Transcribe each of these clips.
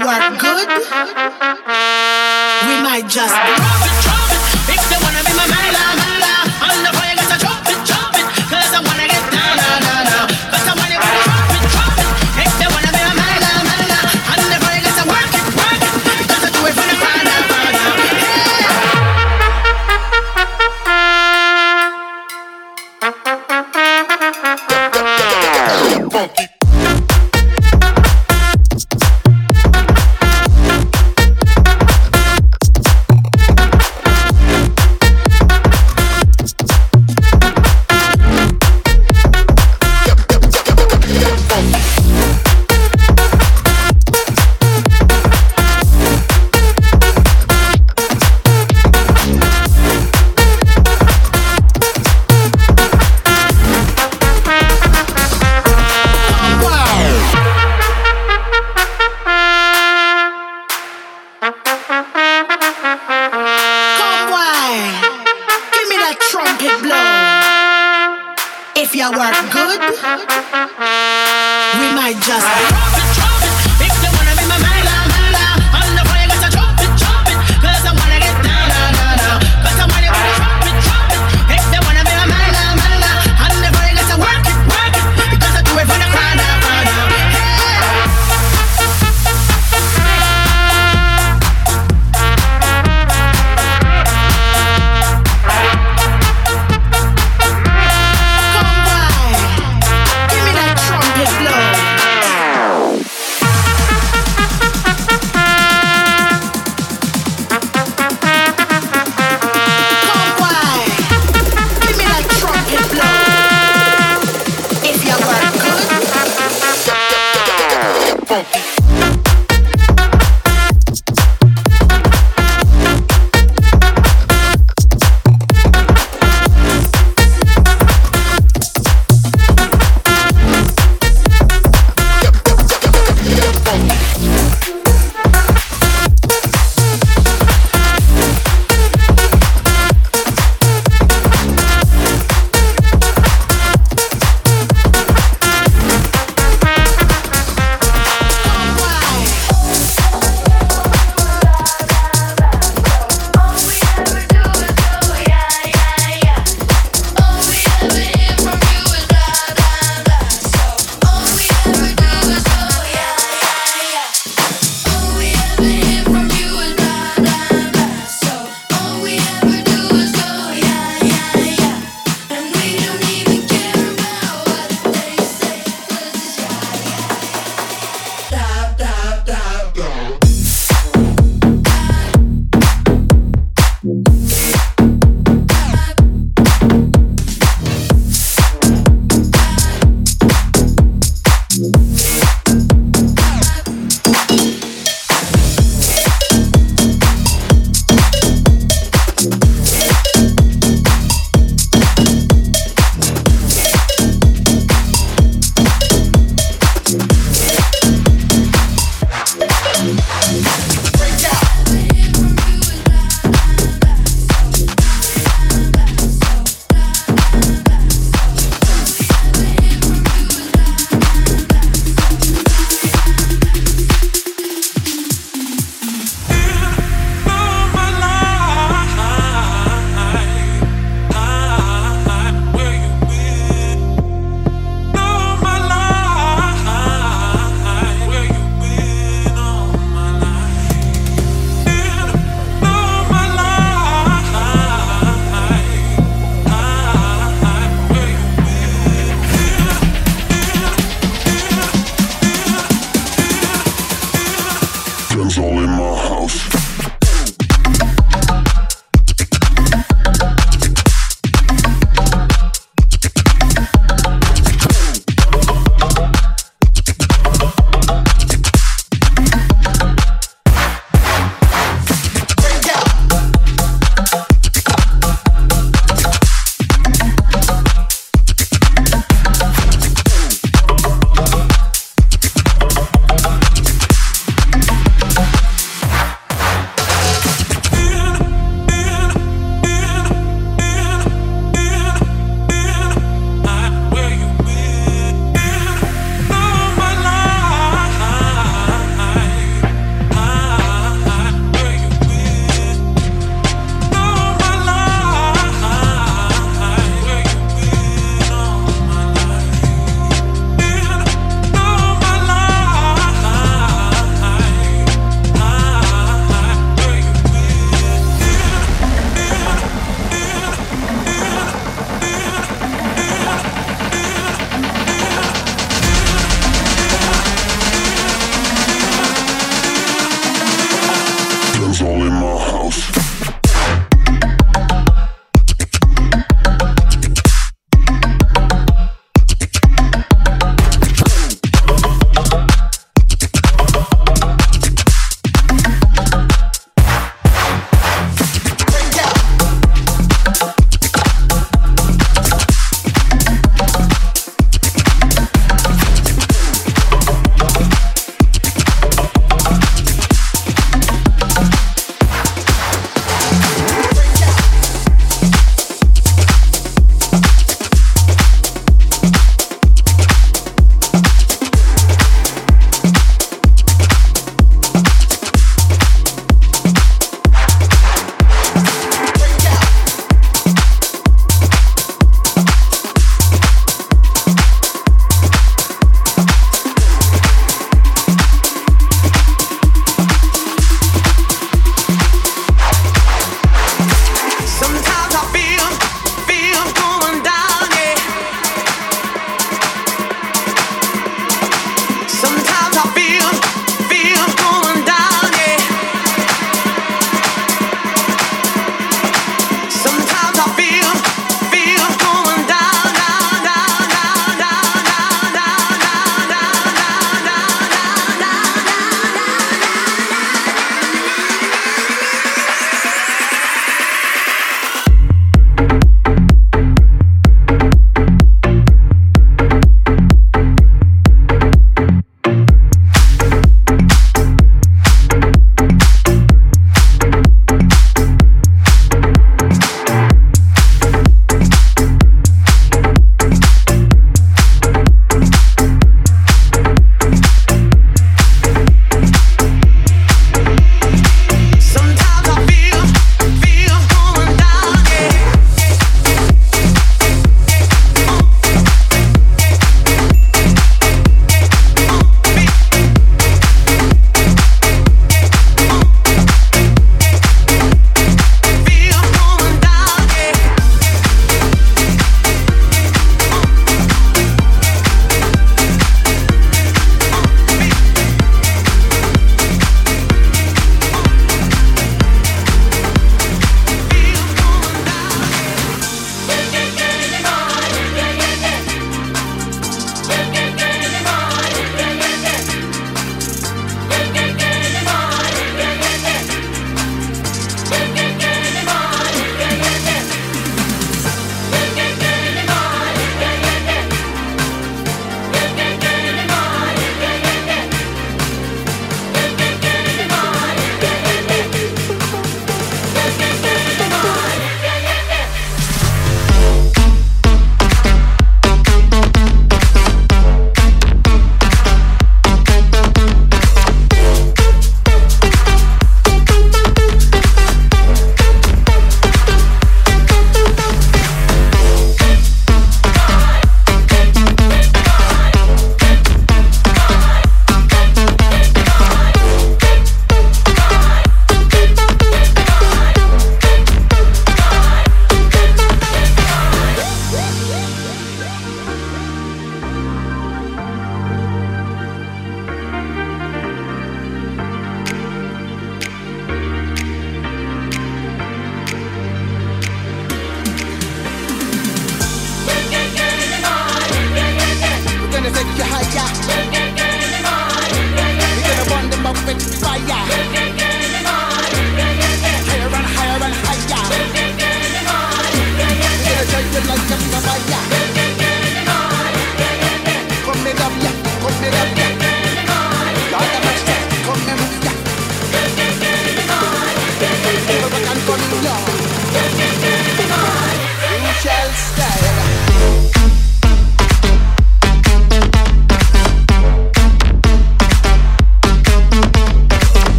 Work we might just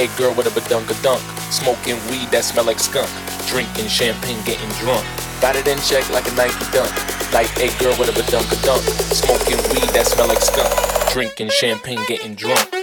a girl with a badunka dunk. Smoking weed that smell like skunk. Drinking champagne, getting drunk. Got it in check like a Nike dunk. Like a girl with a badunka dunk. Smoking weed that smell like skunk. Drinking champagne, getting drunk.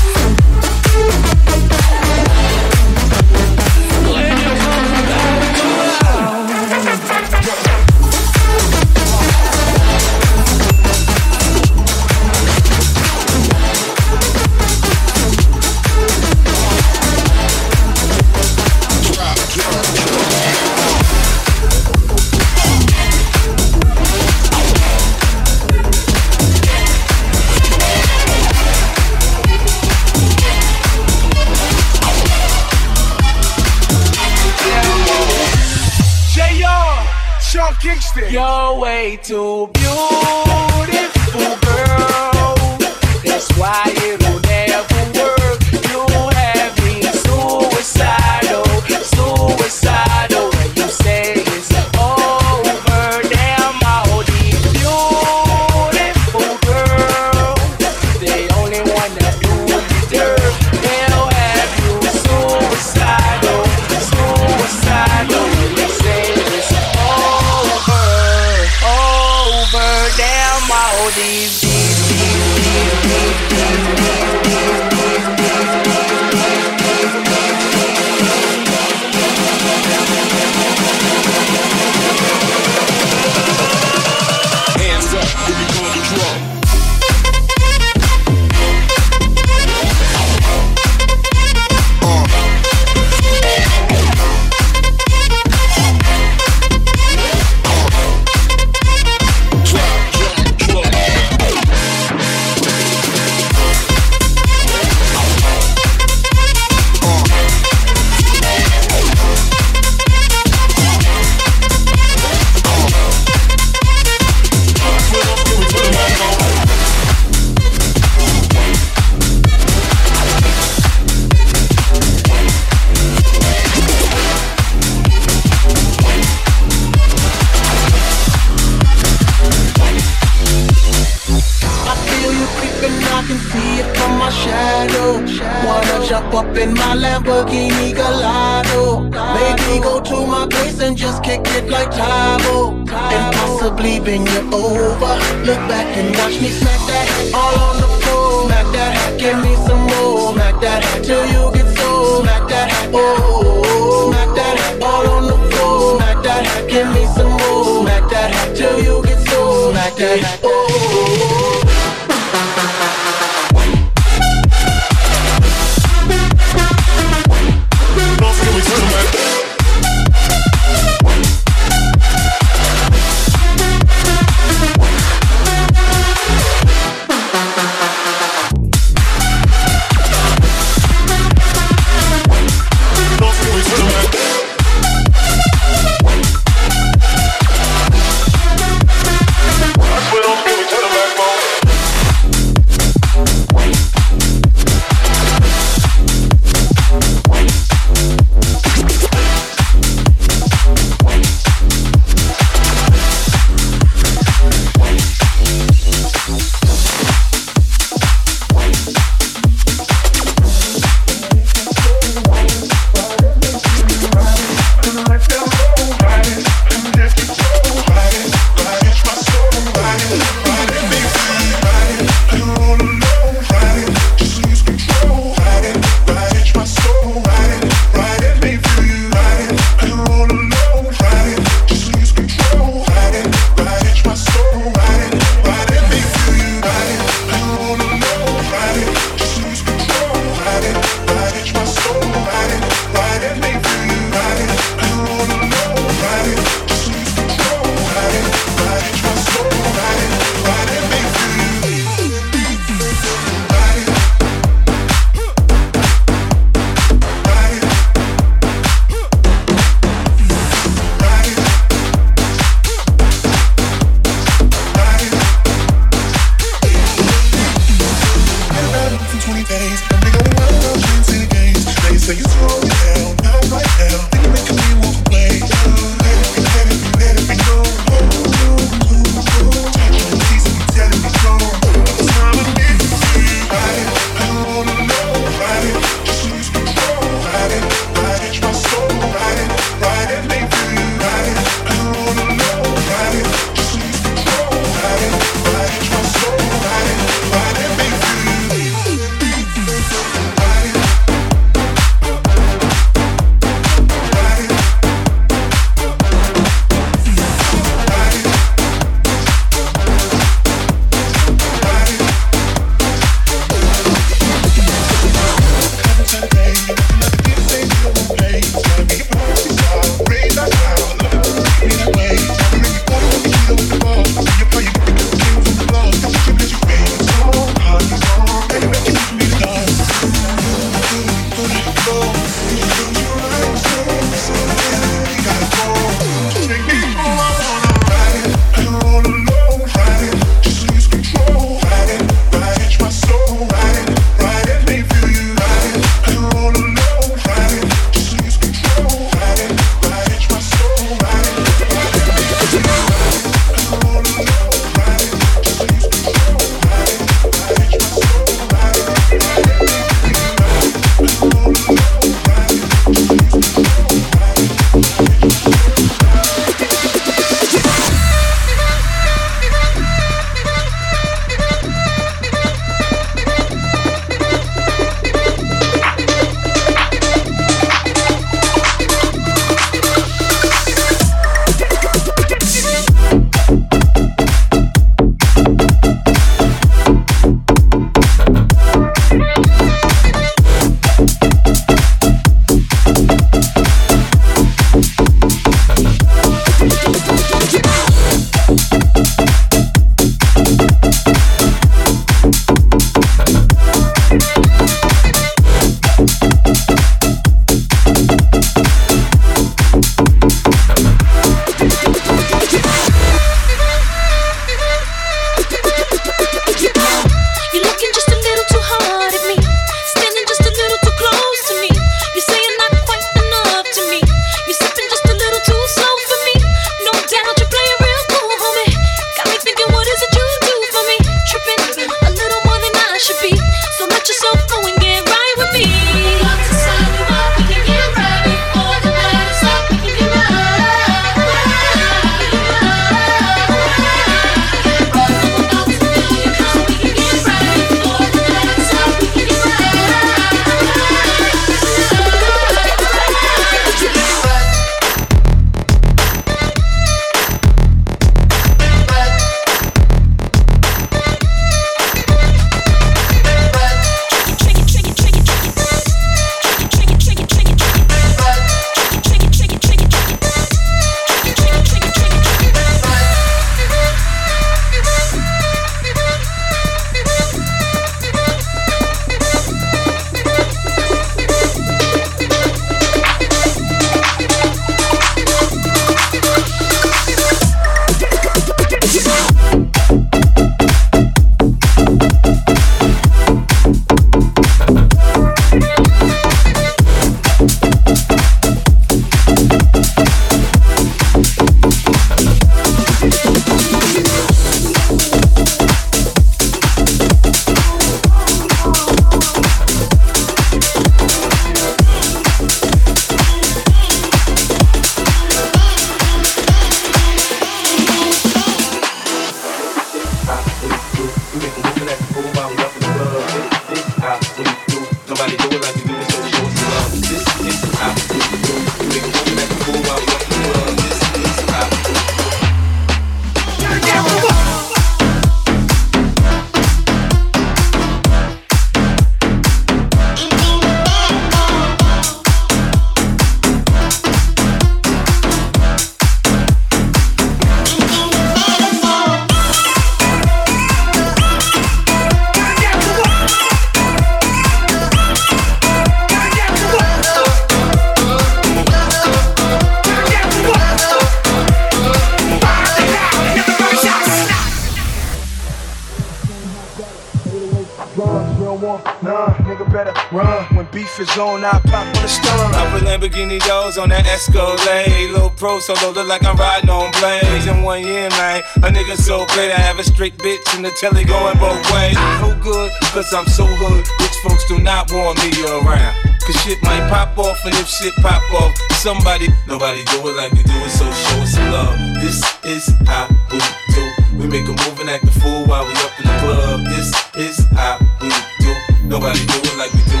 gone, I pop on the stone. I put Lamborghini doors on that Escalade. Low pro solo, look like I'm riding on blades. In one year, man, a nigga so great. I have a straight bitch in the telly going both ways. So good, cause I'm so hood. Rich folks do not want me around. Cause shit might pop off, and if shit pop off, somebody, nobody do it like we do it, so show us some love. This is how we do. We make a move and act a fool while we up in the club. This is how we do. Nobody do it like we do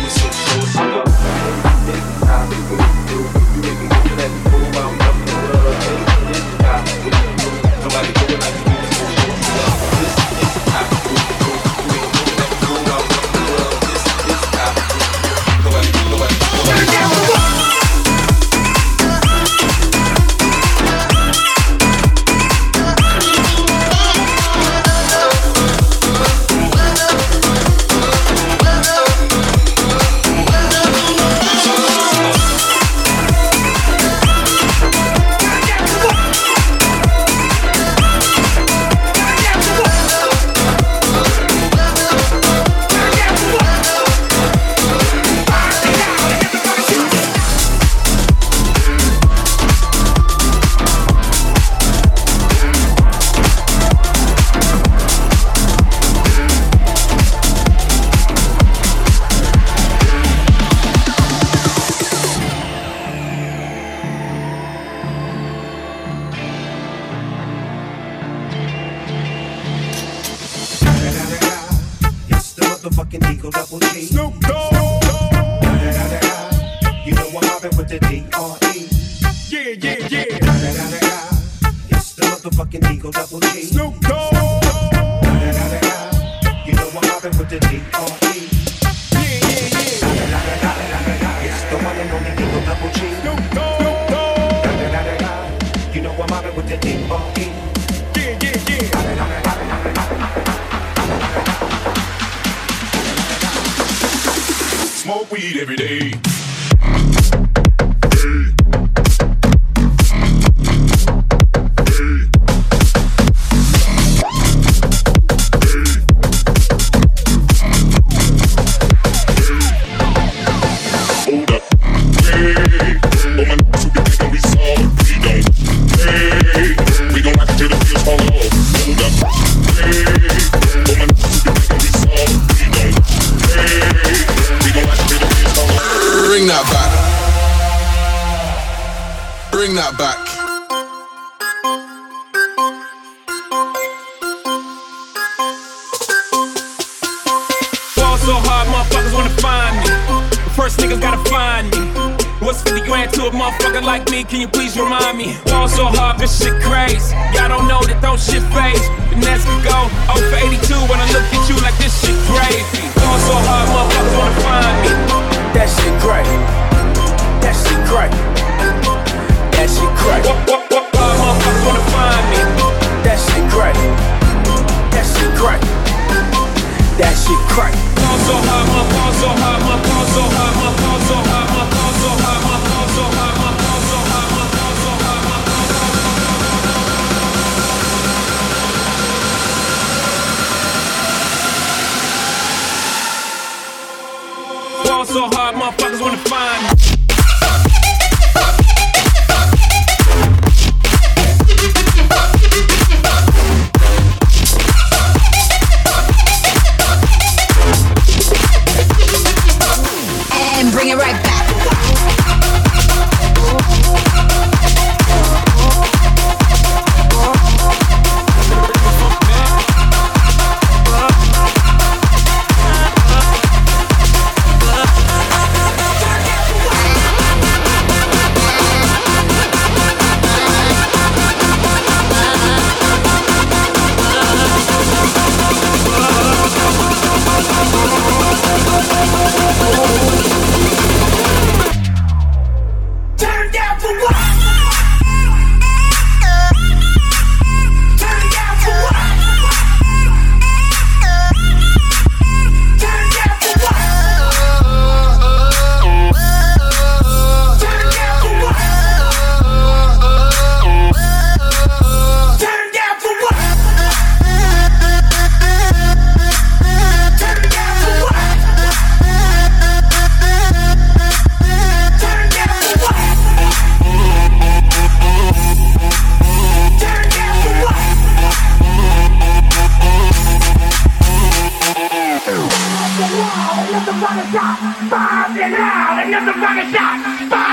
motherfucking shot. Five and out, another fucking shot. Five